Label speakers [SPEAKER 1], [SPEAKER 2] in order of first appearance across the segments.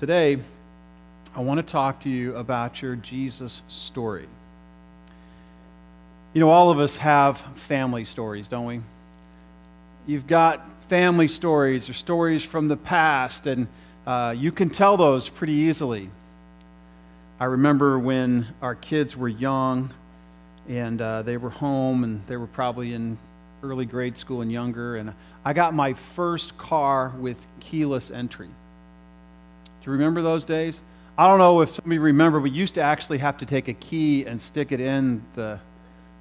[SPEAKER 1] Today, I want to talk to you about your Jesus story. You know, all of us have family stories, don't we? You've got family stories or stories from the past, and uh, you can tell those pretty easily. I remember when our kids were young and uh, they were home and they were probably in early grade school and younger, and I got my first car with keyless entry. Do you remember those days? I don't know if some of you remember, we used to actually have to take a key and stick it in the,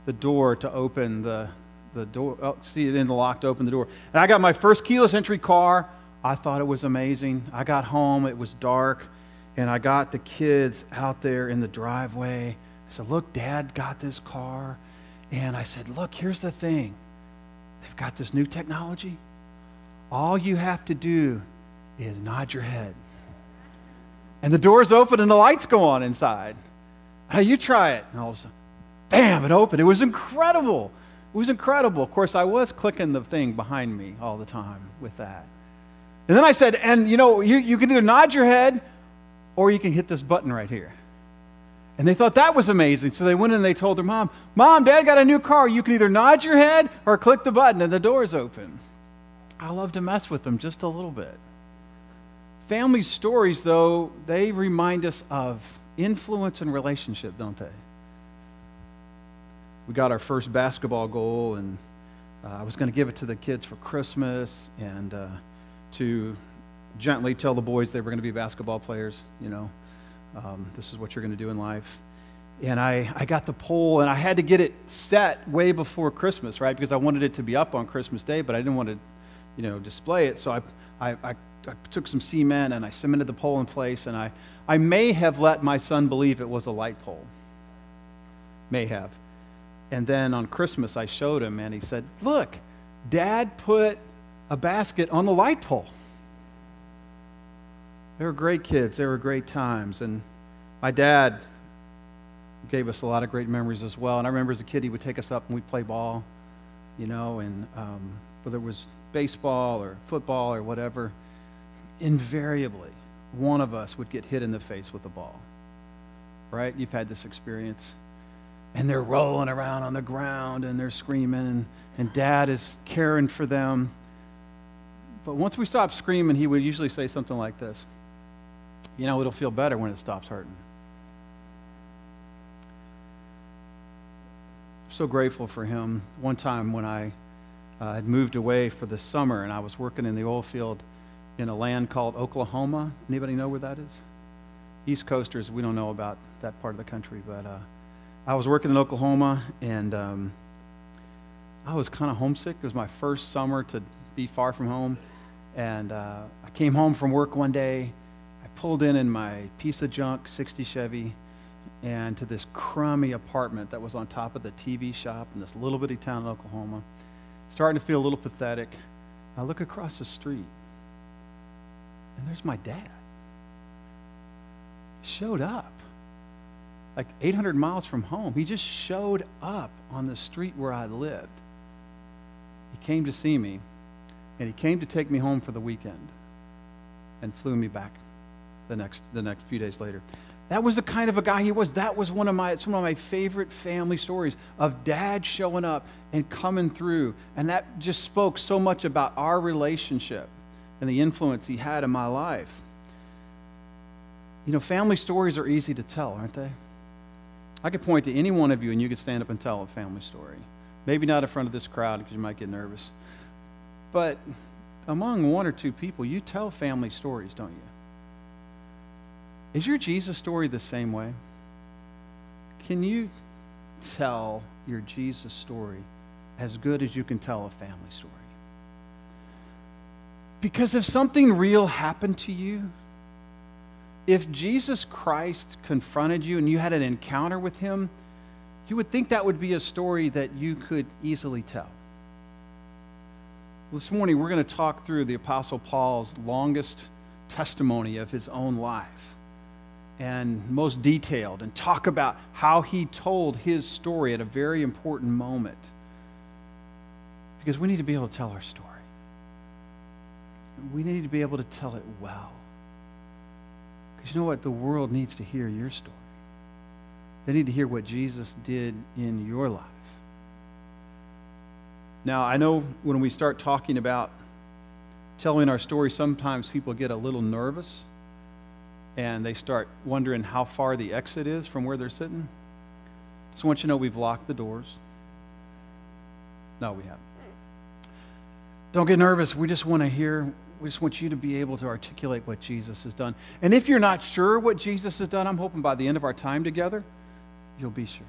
[SPEAKER 1] the door to open the, the door, oh, see it in the lock to open the door. And I got my first keyless entry car. I thought it was amazing. I got home, it was dark, and I got the kids out there in the driveway. I said, Look, Dad got this car. And I said, Look, here's the thing they've got this new technology. All you have to do is nod your head and the doors open and the lights go on inside. How you try it? And a sudden, bam, it opened. It was incredible. It was incredible. Of course, I was clicking the thing behind me all the time with that. And then I said, and you know, you, you can either nod your head or you can hit this button right here. And they thought that was amazing. So they went in and they told their mom, Mom, Dad got a new car. You can either nod your head or click the button and the door's open. I love to mess with them just a little bit. Family stories, though, they remind us of influence and relationship, don't they? We got our first basketball goal, and uh, I was going to give it to the kids for Christmas and uh, to gently tell the boys they were going to be basketball players. You know, um, this is what you're going to do in life. And I, I got the pole, and I had to get it set way before Christmas, right? Because I wanted it to be up on Christmas Day, but I didn't want to, you know, display it. So I, I, I I took some cement and I cemented the pole in place, and I, I may have let my son believe it was a light pole. May have. And then on Christmas, I showed him, and he said, Look, Dad put a basket on the light pole. They were great kids, they were great times. And my dad gave us a lot of great memories as well. And I remember as a kid, he would take us up and we'd play ball, you know, and um, whether it was baseball or football or whatever invariably, one of us would get hit in the face with a ball. Right? You've had this experience. And they're rolling around on the ground and they're screaming, and, and dad is caring for them. But once we stop screaming, he would usually say something like this You know, it'll feel better when it stops hurting. I'm so grateful for him. One time when I uh, had moved away for the summer and I was working in the oil field in a land called Oklahoma. Anybody know where that is? East Coasters, we don't know about that part of the country, but uh, I was working in Oklahoma and um, I was kind of homesick. It was my first summer to be far from home. And uh, I came home from work one day. I pulled in in my piece of junk 60 Chevy and to this crummy apartment that was on top of the TV shop in this little bitty town in Oklahoma. Starting to feel a little pathetic. I look across the street and there's my dad. Showed up. Like 800 miles from home. He just showed up on the street where I lived. He came to see me, and he came to take me home for the weekend and flew me back the next, the next few days later. That was the kind of a guy he was. That was one of my, it's one of my favorite family stories of dad showing up and coming through. And that just spoke so much about our relationship and the influence he had in my life. You know, family stories are easy to tell, aren't they? I could point to any one of you and you could stand up and tell a family story. Maybe not in front of this crowd because you might get nervous. But among one or two people, you tell family stories, don't you? Is your Jesus story the same way? Can you tell your Jesus story as good as you can tell a family story? Because if something real happened to you, if Jesus Christ confronted you and you had an encounter with him, you would think that would be a story that you could easily tell. This morning, we're going to talk through the Apostle Paul's longest testimony of his own life and most detailed and talk about how he told his story at a very important moment. Because we need to be able to tell our story we need to be able to tell it well. Because you know what? The world needs to hear your story. They need to hear what Jesus did in your life. Now, I know when we start talking about telling our story, sometimes people get a little nervous and they start wondering how far the exit is from where they're sitting. Just want you to know we've locked the doors. No, we haven't. Don't get nervous. We just want to hear, we just want you to be able to articulate what Jesus has done. And if you're not sure what Jesus has done, I'm hoping by the end of our time together, you'll be sure.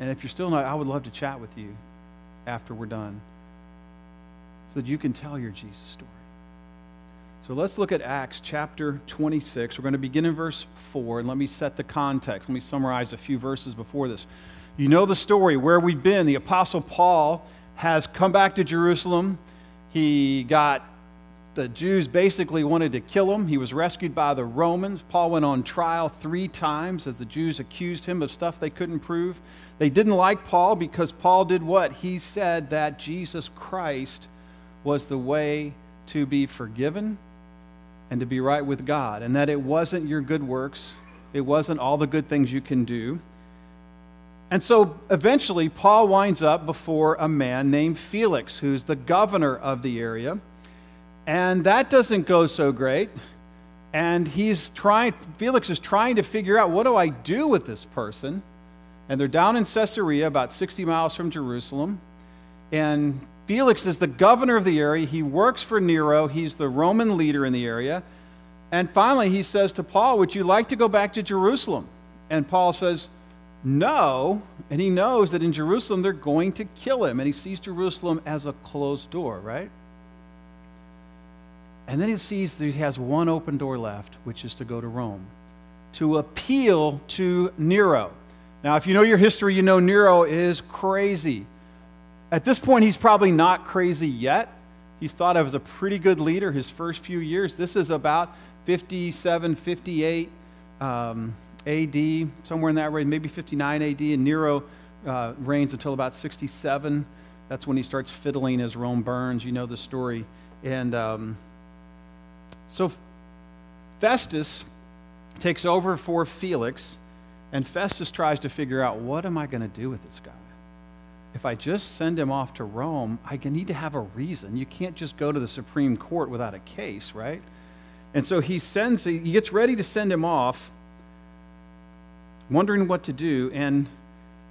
[SPEAKER 1] And if you're still not, I would love to chat with you after we're done so that you can tell your Jesus story. So let's look at Acts chapter 26. We're going to begin in verse 4, and let me set the context. Let me summarize a few verses before this. You know the story where we've been. The Apostle Paul has come back to Jerusalem. He got the Jews basically wanted to kill him. He was rescued by the Romans. Paul went on trial three times as the Jews accused him of stuff they couldn't prove. They didn't like Paul because Paul did what? He said that Jesus Christ was the way to be forgiven and to be right with God, and that it wasn't your good works, it wasn't all the good things you can do. And so eventually, Paul winds up before a man named Felix, who's the governor of the area. And that doesn't go so great. And he's trying, Felix is trying to figure out what do I do with this person? And they're down in Caesarea, about 60 miles from Jerusalem. And Felix is the governor of the area. He works for Nero, he's the Roman leader in the area. And finally, he says to Paul, Would you like to go back to Jerusalem? And Paul says, no, and he knows that in Jerusalem they're going to kill him, and he sees Jerusalem as a closed door, right? And then he sees that he has one open door left, which is to go to Rome, to appeal to Nero. Now, if you know your history, you know Nero is crazy. At this point, he's probably not crazy yet. He's thought of as a pretty good leader his first few years. This is about 57, 58. Um, AD, somewhere in that range, maybe 59 AD, and Nero uh, reigns until about 67. That's when he starts fiddling as Rome burns. You know the story. And um, so Festus takes over for Felix, and Festus tries to figure out what am I going to do with this guy? If I just send him off to Rome, I need to have a reason. You can't just go to the Supreme Court without a case, right? And so he sends, he gets ready to send him off wondering what to do, and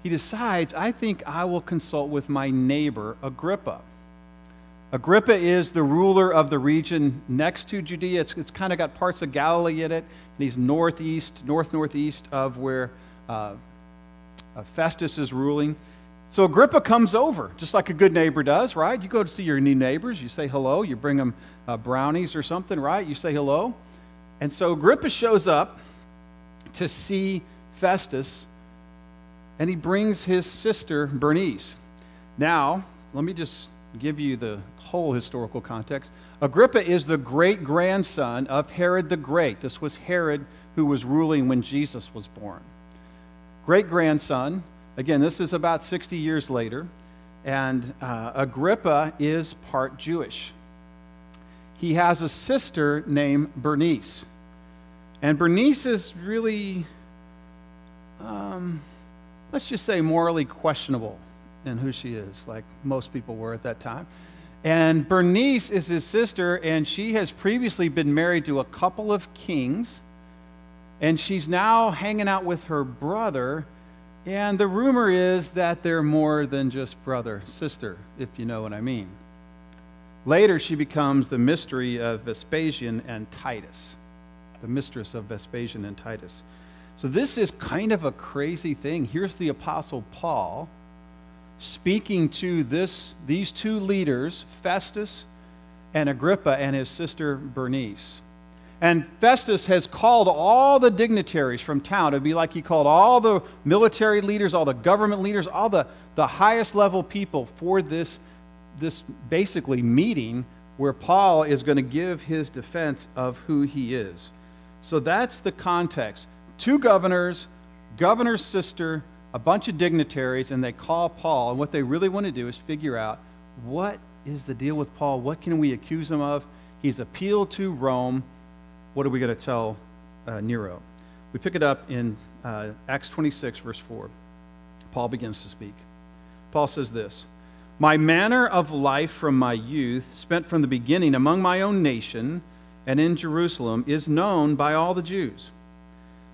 [SPEAKER 1] he decides, I think I will consult with my neighbor, Agrippa. Agrippa is the ruler of the region next to Judea. It's, it's kind of got parts of Galilee in it, and he's northeast, north northeast of where uh, Festus is ruling. So Agrippa comes over, just like a good neighbor does, right? You go to see your new neighbors, you say hello, you bring them uh, brownies or something, right? You say hello. And so Agrippa shows up to see Festus, and he brings his sister Bernice. Now, let me just give you the whole historical context. Agrippa is the great grandson of Herod the Great. This was Herod who was ruling when Jesus was born. Great grandson. Again, this is about 60 years later. And uh, Agrippa is part Jewish. He has a sister named Bernice. And Bernice is really um, let's just say, morally questionable in who she is, like most people were at that time. And Bernice is his sister, and she has previously been married to a couple of kings, and she's now hanging out with her brother. And the rumor is that they're more than just brother, sister, if you know what I mean. Later, she becomes the mystery of Vespasian and Titus, the mistress of Vespasian and Titus. So this is kind of a crazy thing. Here's the apostle Paul speaking to this these two leaders, Festus and Agrippa and his sister Bernice. And Festus has called all the dignitaries from town. It'd be like he called all the military leaders, all the government leaders, all the, the highest level people for this, this basically meeting where Paul is going to give his defense of who he is. So that's the context two governors, governor's sister, a bunch of dignitaries, and they call Paul. And what they really want to do is figure out what is the deal with Paul? What can we accuse him of? He's appealed to Rome. what are we going to tell uh, Nero? We pick it up in uh, Acts 26, verse 4. Paul begins to speak. Paul says this My manner of life from my youth, spent from the beginning among my own nation and in Jerusalem, is known by all the Jews.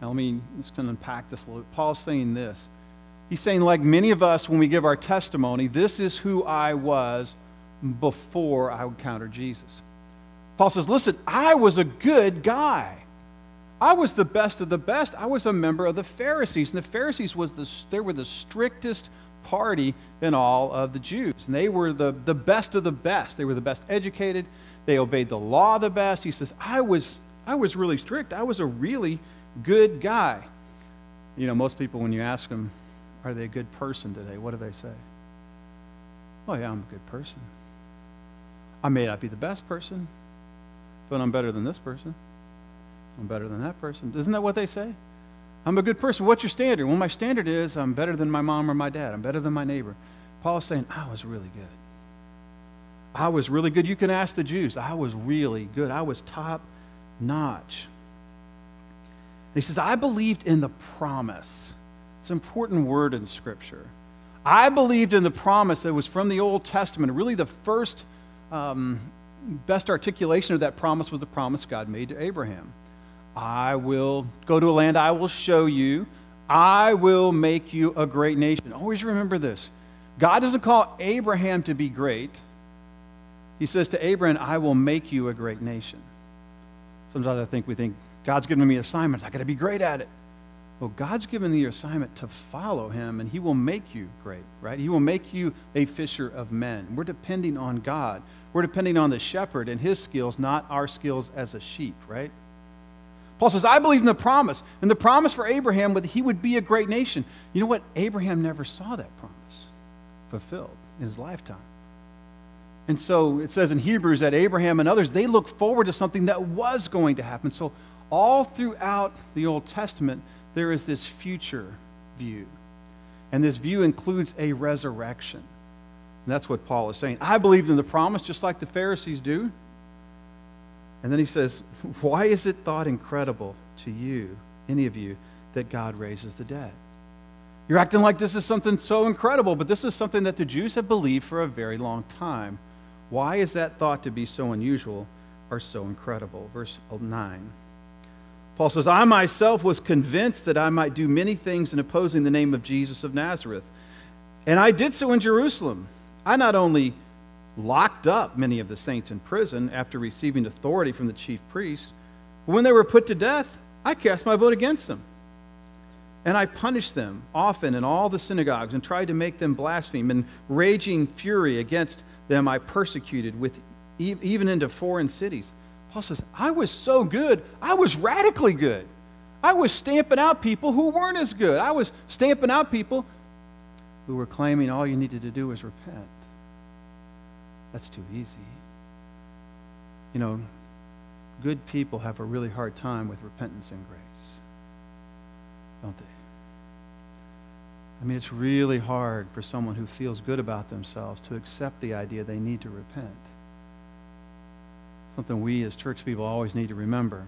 [SPEAKER 1] Now, let me just kind of unpack this a little. Bit. Paul's saying this. He's saying, like many of us, when we give our testimony, this is who I was before I encountered Jesus. Paul says, Listen, I was a good guy. I was the best of the best. I was a member of the Pharisees. And the Pharisees was the, they were the strictest party in all of the Jews. And they were the, the best of the best. They were the best educated. They obeyed the law the best. He says, I was, I was really strict. I was a really good guy. You know, most people, when you ask them, are they a good person today? What do they say? Oh, yeah, I'm a good person. I may not be the best person, but I'm better than this person. I'm better than that person. Isn't that what they say? I'm a good person. What's your standard? Well, my standard is I'm better than my mom or my dad. I'm better than my neighbor. Paul's saying, I was really good. I was really good. You can ask the Jews. I was really good. I was top notch. He says, I believed in the promise. It's an important word in Scripture. I believed in the promise that was from the Old Testament. Really, the first um, best articulation of that promise was the promise God made to Abraham. I will go to a land I will show you. I will make you a great nation. Always remember this. God doesn't call Abraham to be great. He says to Abraham, I will make you a great nation. Sometimes I think we think, God's given me assignments. I got to be great at it. Well, God's given you assignment to follow him, and he will make you great, right? He will make you a fisher of men. We're depending on God. We're depending on the shepherd and his skills, not our skills as a sheep, right? Paul says, I believe in the promise. And the promise for Abraham that he would be a great nation. You know what? Abraham never saw that promise fulfilled in his lifetime. And so it says in Hebrews that Abraham and others, they look forward to something that was going to happen. So all throughout the Old Testament, there is this future view. And this view includes a resurrection. And that's what Paul is saying. I believed in the promise just like the Pharisees do. And then he says, Why is it thought incredible to you, any of you, that God raises the dead? You're acting like this is something so incredible, but this is something that the Jews have believed for a very long time. Why is that thought to be so unusual or so incredible? Verse 9. Paul says, I myself was convinced that I might do many things in opposing the name of Jesus of Nazareth. And I did so in Jerusalem. I not only locked up many of the saints in prison after receiving authority from the chief priests. but When they were put to death, I cast my vote against them. And I punished them often in all the synagogues and tried to make them blaspheme. And raging fury against them, I persecuted with even into foreign cities. Paul says, I was so good, I was radically good. I was stamping out people who weren't as good. I was stamping out people who were claiming all you needed to do was repent. That's too easy. You know, good people have a really hard time with repentance and grace, don't they? I mean, it's really hard for someone who feels good about themselves to accept the idea they need to repent. Something we as church people always need to remember.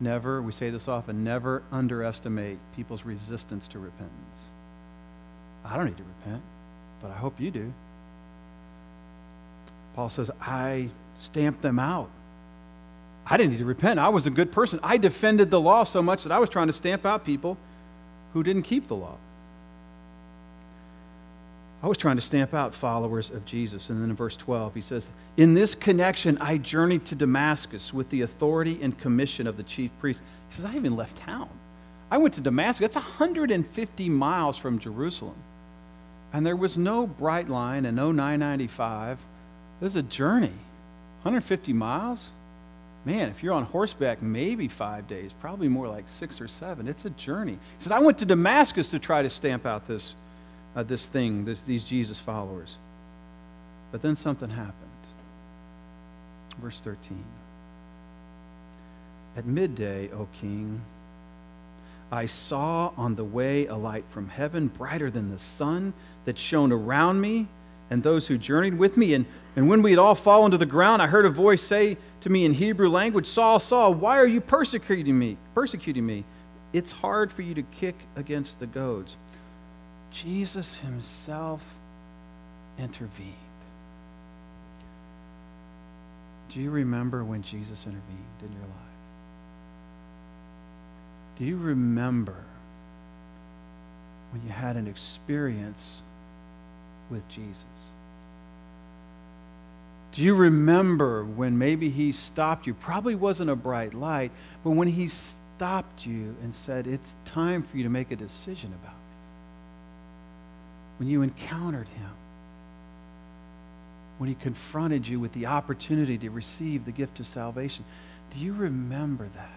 [SPEAKER 1] Never, we say this often, never underestimate people's resistance to repentance. I don't need to repent, but I hope you do. Paul says, I stamped them out. I didn't need to repent. I was a good person. I defended the law so much that I was trying to stamp out people who didn't keep the law. I was trying to stamp out followers of Jesus. And then in verse 12, he says, In this connection, I journeyed to Damascus with the authority and commission of the chief priest. He says, I even left town. I went to Damascus. That's 150 miles from Jerusalem. And there was no Brightline and no I-95 this is a journey. 150 miles? Man, if you're on horseback, maybe five days, probably more like six or seven. It's a journey. He said, I went to Damascus to try to stamp out this, uh, this thing, this, these Jesus followers. But then something happened. Verse 13. At midday, O king, I saw on the way a light from heaven, brighter than the sun, that shone around me and those who journeyed with me. And, and when we had all fallen to the ground, I heard a voice say to me in Hebrew language, Saul, Saul, why are you persecuting me? Persecuting me. It's hard for you to kick against the goads. Jesus himself intervened. Do you remember when Jesus intervened in your life? Do you remember when you had an experience with Jesus? Do you remember when maybe he stopped you? Probably wasn't a bright light, but when he stopped you and said, It's time for you to make a decision about. When you encountered him, when he confronted you with the opportunity to receive the gift of salvation. Do you remember that?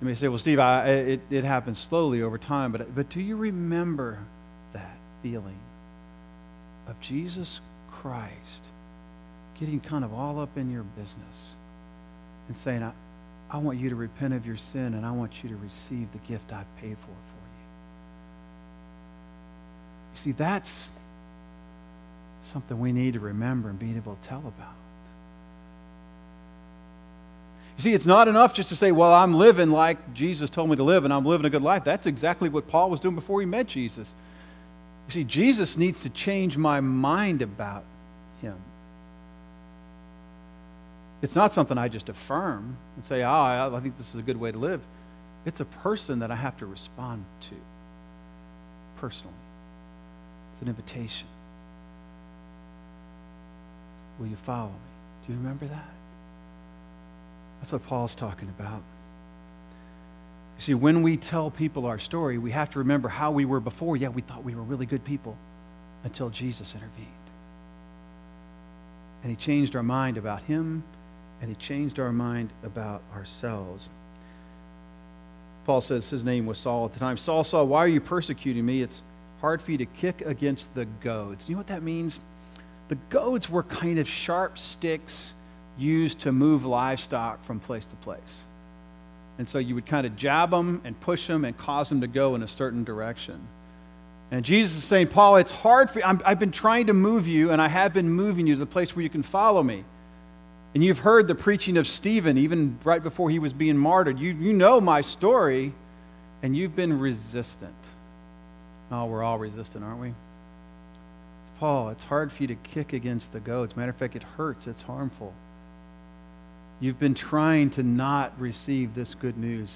[SPEAKER 1] You may say, well, Steve, I, it, it happened slowly over time, but, but do you remember that feeling of Jesus Christ getting kind of all up in your business and saying, I, I want you to repent of your sin and I want you to receive the gift I've paid for see, that's something we need to remember and be able to tell about. You see, it's not enough just to say, well, I'm living like Jesus told me to live and I'm living a good life. That's exactly what Paul was doing before he met Jesus. You see, Jesus needs to change my mind about him. It's not something I just affirm and say, oh, I think this is a good way to live. It's a person that I have to respond to personally. It's an invitation. Will you follow me? Do you remember that? That's what Paul's talking about. You see, when we tell people our story, we have to remember how we were before. Yeah, we thought we were really good people until Jesus intervened. And he changed our mind about him, and he changed our mind about ourselves. Paul says his name was Saul at the time. Saul, Saul, why are you persecuting me? It's hard for you to kick against the goads. You know what that means? The goads were kind of sharp sticks used to move livestock from place to place. And so you would kind of jab them and push them and cause them to go in a certain direction. And Jesus is saying, Paul, it's hard for you. i have been trying to move you, and I have been moving you to the place where you can follow me. And you've heard the preaching of Stephen, even right before he was being martyred. You, you know my story, and you've been resistant. Oh, we're all resistant, aren't we? Paul, it's hard for you to kick against the goads. Matter of fact, it hurts, it's harmful. You've been trying to not receive this good news,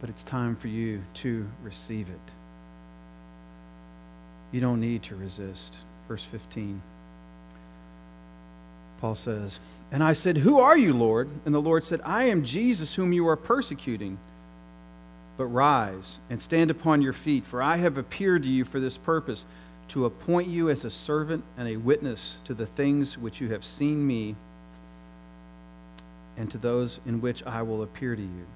[SPEAKER 1] but it's time for you to receive it. You don't need to resist. Verse 15. Paul says, And I said, Who are you, Lord? And the Lord said, I am Jesus whom you are persecuting. But rise and stand upon your feet, for I have appeared to you for this purpose, to appoint you as a servant and a witness to the things which you have seen me and to those in which I will appear to you,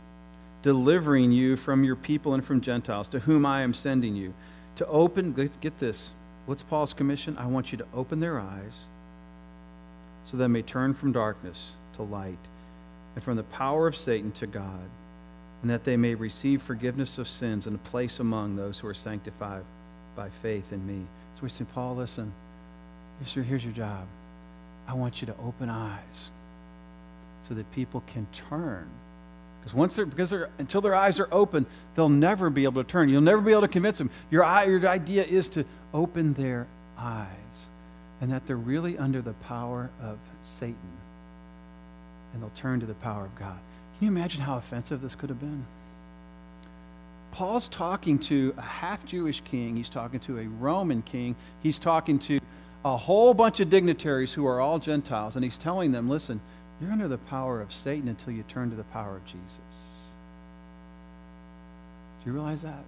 [SPEAKER 1] delivering you from your people and from Gentiles, to whom I am sending you, to open, get this, what's Paul's commission? I want you to open their eyes so they may turn from darkness to light and from the power of Satan to God, and that they may receive forgiveness of sins and a place among those who are sanctified by faith in me. So we say, Paul, listen, here's your, job. I want you to open eyes so that people can turn. Because once they're because they're until their eyes are open, they'll never be able to turn. You'll never be able to convince them. Your your idea is to open their eyes, and that they're really under the power of Satan, and they'll turn to the power of God. Can you imagine how offensive this could have been? Paul's talking to a half Jewish king. He's talking to a Roman king. He's talking to a whole bunch of dignitaries who are all Gentiles. And he's telling them, listen, you're under the power of Satan until you turn to the power of Jesus. Do you realize that?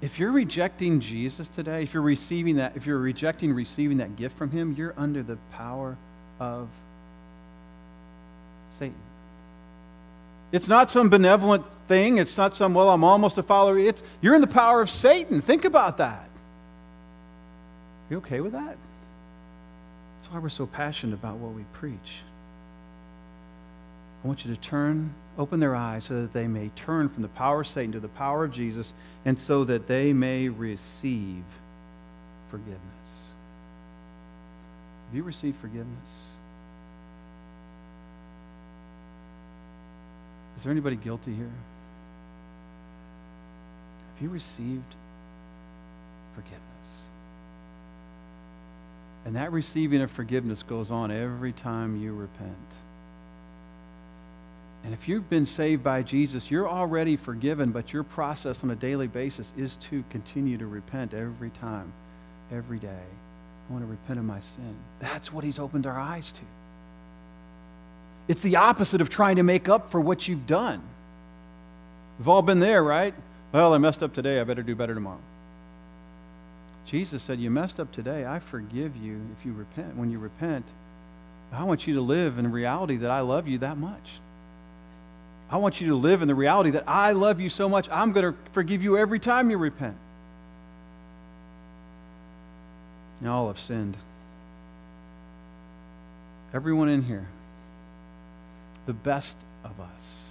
[SPEAKER 1] If you're rejecting Jesus today, if you're receiving that, if you're rejecting receiving that gift from him, you're under the power of Satan. It's not some benevolent thing. It's not some, well, I'm almost a follower. It's you're in the power of Satan. Think about that. You okay with that? That's why we're so passionate about what we preach. I want you to turn, open their eyes so that they may turn from the power of Satan to the power of Jesus and so that they may receive forgiveness. Have you received forgiveness? Is there anybody guilty here? Have you received forgiveness? And that receiving of forgiveness goes on every time you repent. And if you've been saved by Jesus, you're already forgiven, but your process on a daily basis is to continue to repent every time, every day. I want to repent of my sin. That's what he's opened our eyes to. It's the opposite of trying to make up for what you've done. We've all been there, right? Well, I messed up today. I better do better tomorrow. Jesus said, You messed up today. I forgive you if you repent. When you repent, I want you to live in reality that I love you that much. I want you to live in the reality that I love you so much, I'm going to forgive you every time you repent. And all have sinned. Everyone in here, the best of us,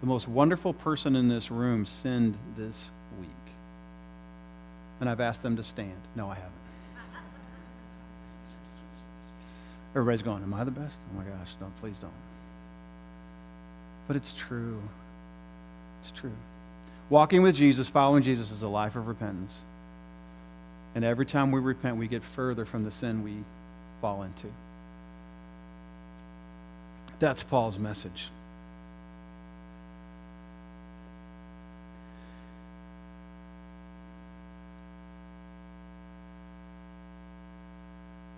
[SPEAKER 1] the most wonderful person in this room sinned this week. And I've asked them to stand. No, I haven't. Everybody's going, Am I the best? Oh my gosh, no, please don't. But it's true. It's true. Walking with Jesus, following Jesus, is a life of repentance. And every time we repent, we get further from the sin we fall into. That's Paul's message.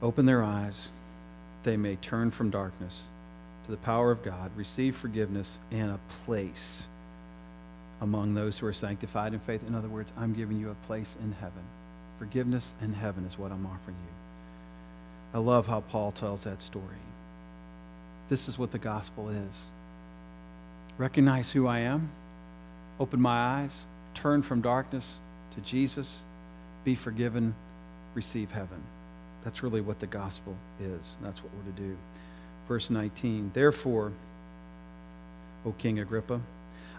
[SPEAKER 1] Open their eyes, they may turn from darkness to the power of God, receive forgiveness and a place among those who are sanctified in faith. In other words, I'm giving you a place in heaven. Forgiveness in heaven is what I'm offering you. I love how Paul tells that story. This is what the gospel is. Recognize who I am, open my eyes, turn from darkness to Jesus, be forgiven, receive heaven. That's really what the gospel is. That's what we're to do verse 19. Therefore, O King Agrippa,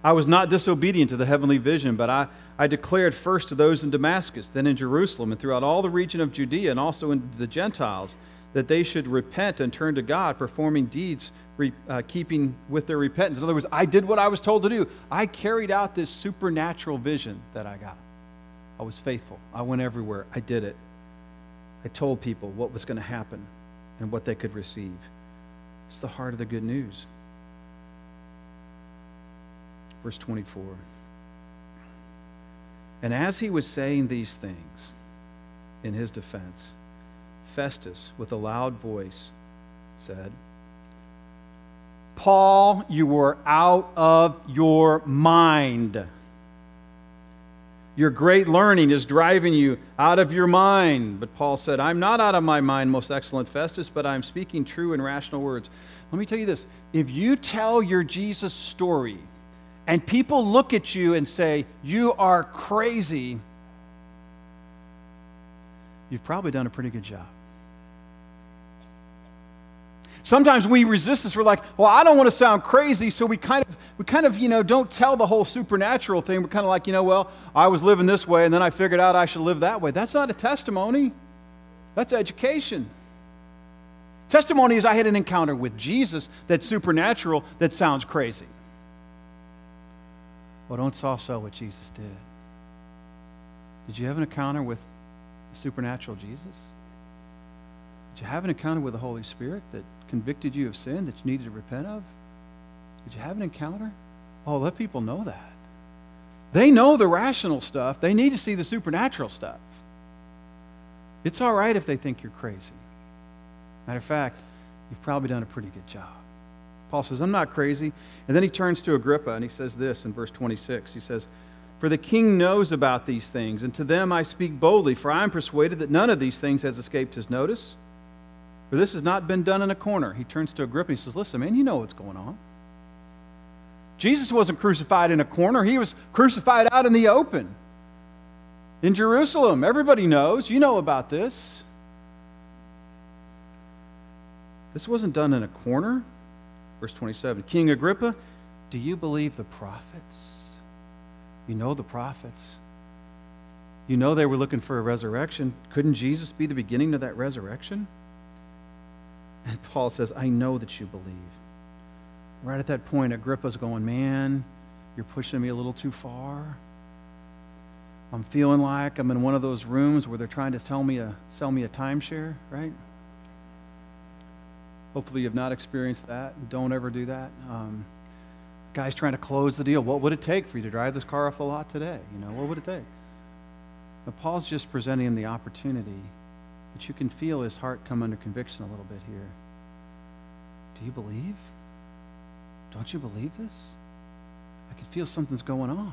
[SPEAKER 1] I was not disobedient to the heavenly vision, but I, I declared first to those in Damascus, then in Jerusalem, and throughout all the region of Judea, and also in the Gentiles, that they should repent and turn to God, performing deeds re, uh, keeping with their repentance. In other words, I did what I was told to do. I carried out this supernatural vision that I got. I was faithful. I went everywhere. I did it. I told people what was going to happen and what they could receive. It's the heart of the good news. Verse 24. And as he was saying these things in his defense, Festus, with a loud voice, said, Paul, you were out of your mind. Your great learning is driving you out of your mind. But Paul said, I'm not out of my mind, most excellent Festus, but I'm speaking true and rational words. Let me tell you this if you tell your Jesus story and people look at you and say, You are crazy, you've probably done a pretty good job. Sometimes we resist this. We're like, well, I don't want to sound crazy, so we kind of, we kind of, you know, don't tell the whole supernatural thing. We're kind of like, you know, well, I was living this way, and then I figured out I should live that way. That's not a testimony. That's education. Testimony is I had an encounter with Jesus that's supernatural that sounds crazy. Well, don't soft sell what Jesus did. Did you have an encounter with supernatural Jesus? Did you have an encounter with the Holy Spirit that convicted you of sin that you needed to repent of? Did you have an encounter? Oh, let people know that. They know the rational stuff. They need to see the supernatural stuff. It's all right if they think you're crazy. Matter of fact, you've probably done a pretty good job. Paul says, I'm not crazy. And then he turns to Agrippa and he says this in verse 26. He says, For the king knows about these things, and to them I speak boldly, for I am persuaded that none of these things has escaped his notice. For this has not been done in a corner. He turns to Agrippa and he says, Listen, man, you know what's going on. Jesus wasn't crucified in a corner, he was crucified out in the open in Jerusalem. Everybody knows. You know about this. This wasn't done in a corner. Verse 27 King Agrippa, do you believe the prophets? You know the prophets. You know they were looking for a resurrection. Couldn't Jesus be the beginning of that resurrection? And Paul says, I know that you believe. Right at that point, Agrippa's going, Man, you're pushing me a little too far. I'm feeling like I'm in one of those rooms where they're trying to sell me a, sell me a timeshare, right? Hopefully, you've not experienced that. Don't ever do that. Um, guy's trying to close the deal. What would it take for you to drive this car off the lot today? You know, what would it take? But Paul's just presenting him the opportunity that you can feel his heart come under conviction a little bit here. Do you believe? Don't you believe this? I can feel something's going on.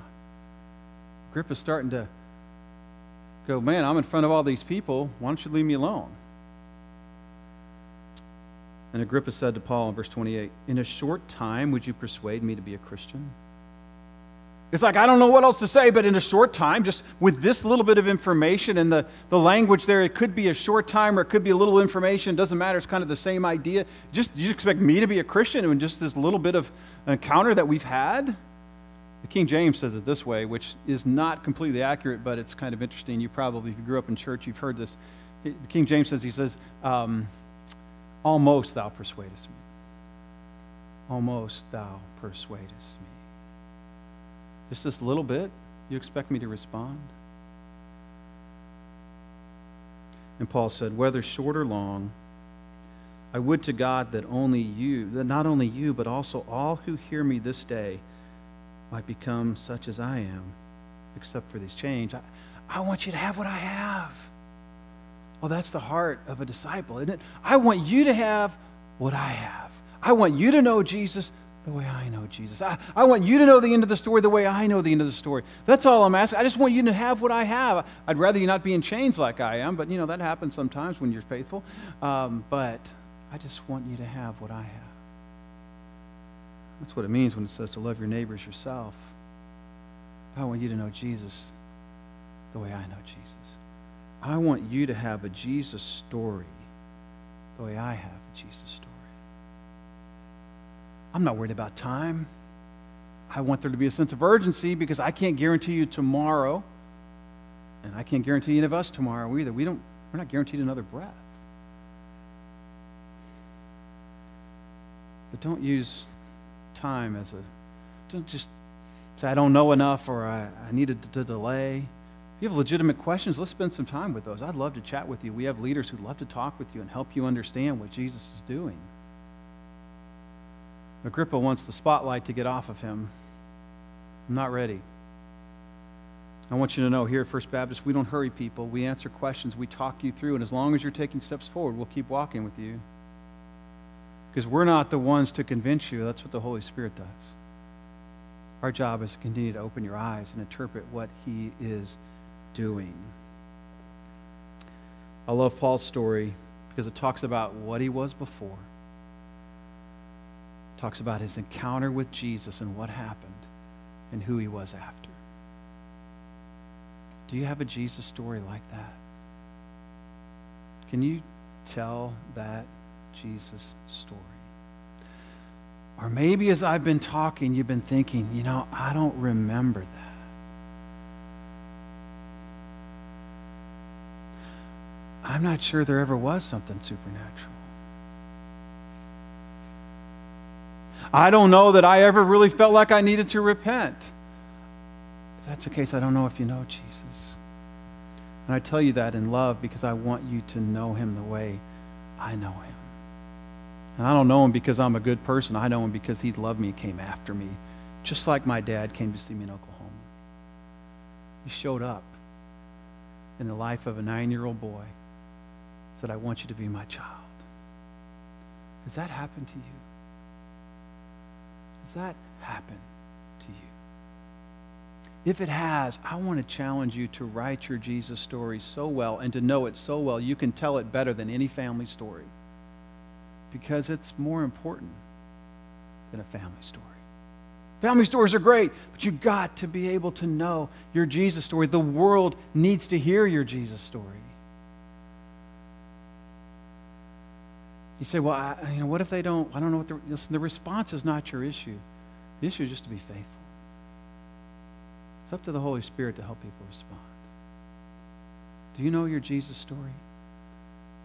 [SPEAKER 1] Agrippa's starting to go, man, I'm in front of all these people. Why don't you leave me alone? And Agrippa said to Paul in verse 28, In a short time, would you persuade me to be a Christian? It's like, I don't know what else to say, but in a short time, just with this little bit of information and the, the language there, it could be a short time or it could be a little information. Doesn't matter. It's kind of the same idea. Just you expect me to be a Christian in just this little bit of encounter that we've had? The King James says it this way, which is not completely accurate, but it's kind of interesting. You probably, if you grew up in church, you've heard this. The King James says, he says, um, almost thou persuadest me. Almost thou persuadest me. Just this little bit, you expect me to respond? And Paul said, whether short or long, I would to God that only you, that not only you, but also all who hear me this day, might become such as I am, except for these chains. I, I want you to have what I have. Well, that's the heart of a disciple, isn't it? I want you to have what I have. I want you to know Jesus the way I know Jesus. I, I want you to know the end of the story the way I know the end of the story. That's all I'm asking. I just want you to have what I have. I'd rather you not be in chains like I am, but you know, that happens sometimes when you're faithful. Um, but I just want you to have what I have. That's what it means when it says to love your neighbors yourself. I want you to know Jesus the way I know Jesus. I want you to have a Jesus story the way I have a Jesus story. I'm not worried about time. I want there to be a sense of urgency because I can't guarantee you tomorrow, and I can't guarantee any of us tomorrow either. We don't, we're not guaranteed another breath. But don't use time as a, don't just say, I don't know enough or I, I needed to, to delay. If you have legitimate questions, let's spend some time with those. I'd love to chat with you. We have leaders who'd love to talk with you and help you understand what Jesus is doing. Agrippa wants the spotlight to get off of him. I'm not ready. I want you to know here at First Baptist, we don't hurry people. We answer questions, we talk you through, and as long as you're taking steps forward, we'll keep walking with you. Because we're not the ones to convince you, that's what the Holy Spirit does. Our job is to continue to open your eyes and interpret what He is doing. I love Paul's story because it talks about what he was before talks about his encounter with Jesus and what happened and who he was after. Do you have a Jesus story like that? Can you tell that Jesus story? Or maybe as I've been talking, you've been thinking, you know, I don't remember that. I'm not sure there ever was something supernatural. I don't know that I ever really felt like I needed to repent. If that's the case, I don't know if you know Jesus. And I tell you that in love because I want you to know him the way I know him. And I don't know him because I'm a good person. I know him because he loved me and came after me, just like my dad came to see me in Oklahoma. He showed up in the life of a nine year old boy, said, I want you to be my child. Has that happened to you? Has that happened to you? If it has, I want to challenge you to write your Jesus story so well and to know it so well you can tell it better than any family story. because it's more important than a family story. Family stories are great, but you've got to be able to know your Jesus story. The world needs to hear your Jesus story. You say, well, I, you know, what if they don't? I don't know what the, listen, the response is not your issue. The issue is just to be faithful. It's up to the Holy Spirit to help people respond. Do you know your Jesus story?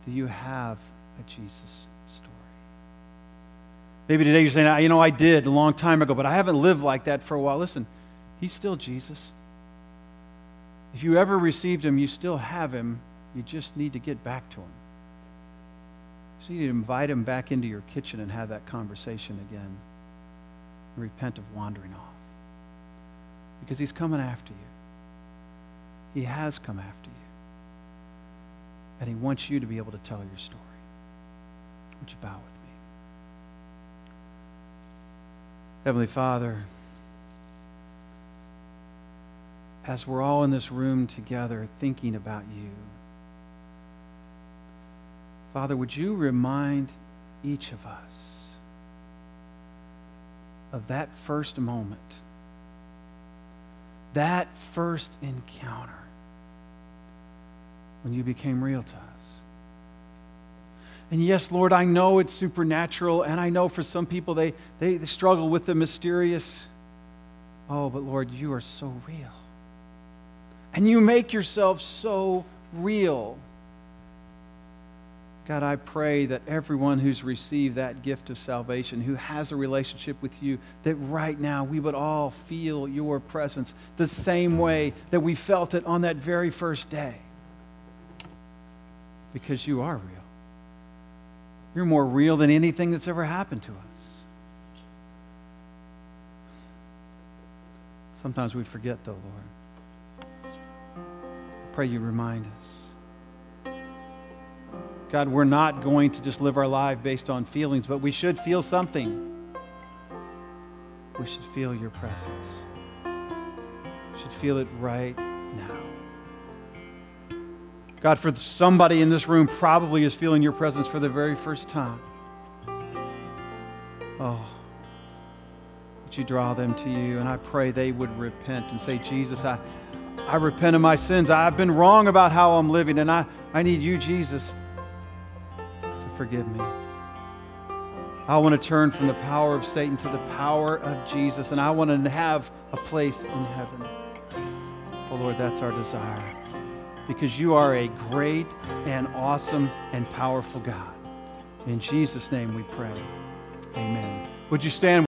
[SPEAKER 1] Do you have a Jesus story? Maybe today you're saying, you know, I did a long time ago, but I haven't lived like that for a while. Listen, He's still Jesus. If you ever received Him, you still have Him. You just need to get back to Him. So you need to invite Him back into your kitchen and have that conversation again. And repent of wandering off. Because He's coming after you. He has come after you. And He wants you to be able to tell your story. Would you bow with me? Heavenly Father, as we're all in this room together thinking about you, Father, would you remind each of us of that first moment, that first encounter when you became real to us? And yes, Lord, I know it's supernatural, and I know for some people they, they, struggle with the mysterious. Oh, but Lord, you are so real. And you make yourself so real. God, I pray that everyone who's received that gift of salvation, who has a relationship with you, that right now we would all feel your presence the same way that we felt it on that very first day. Because you are real. You're more real than anything that's ever happened to us. Sometimes we forget, though, Lord. I pray you remind us. God, we're not going to just live our life based on feelings, but we should feel something. We should feel your presence. We should feel it right now. God, for somebody in this room probably is feeling your presence for the very first time. Oh, would you draw them to you? And I pray they would repent and say, Jesus, I, I repent of my sins. I've been wrong about how I'm living, and I, I need you, Jesus, forgive me. I want to turn from the power of Satan to the power of Jesus, and I want to have a place in heaven. Oh, Lord, that's our desire because you are a great and awesome and powerful God. In Jesus' name we pray. Amen. Would you stand?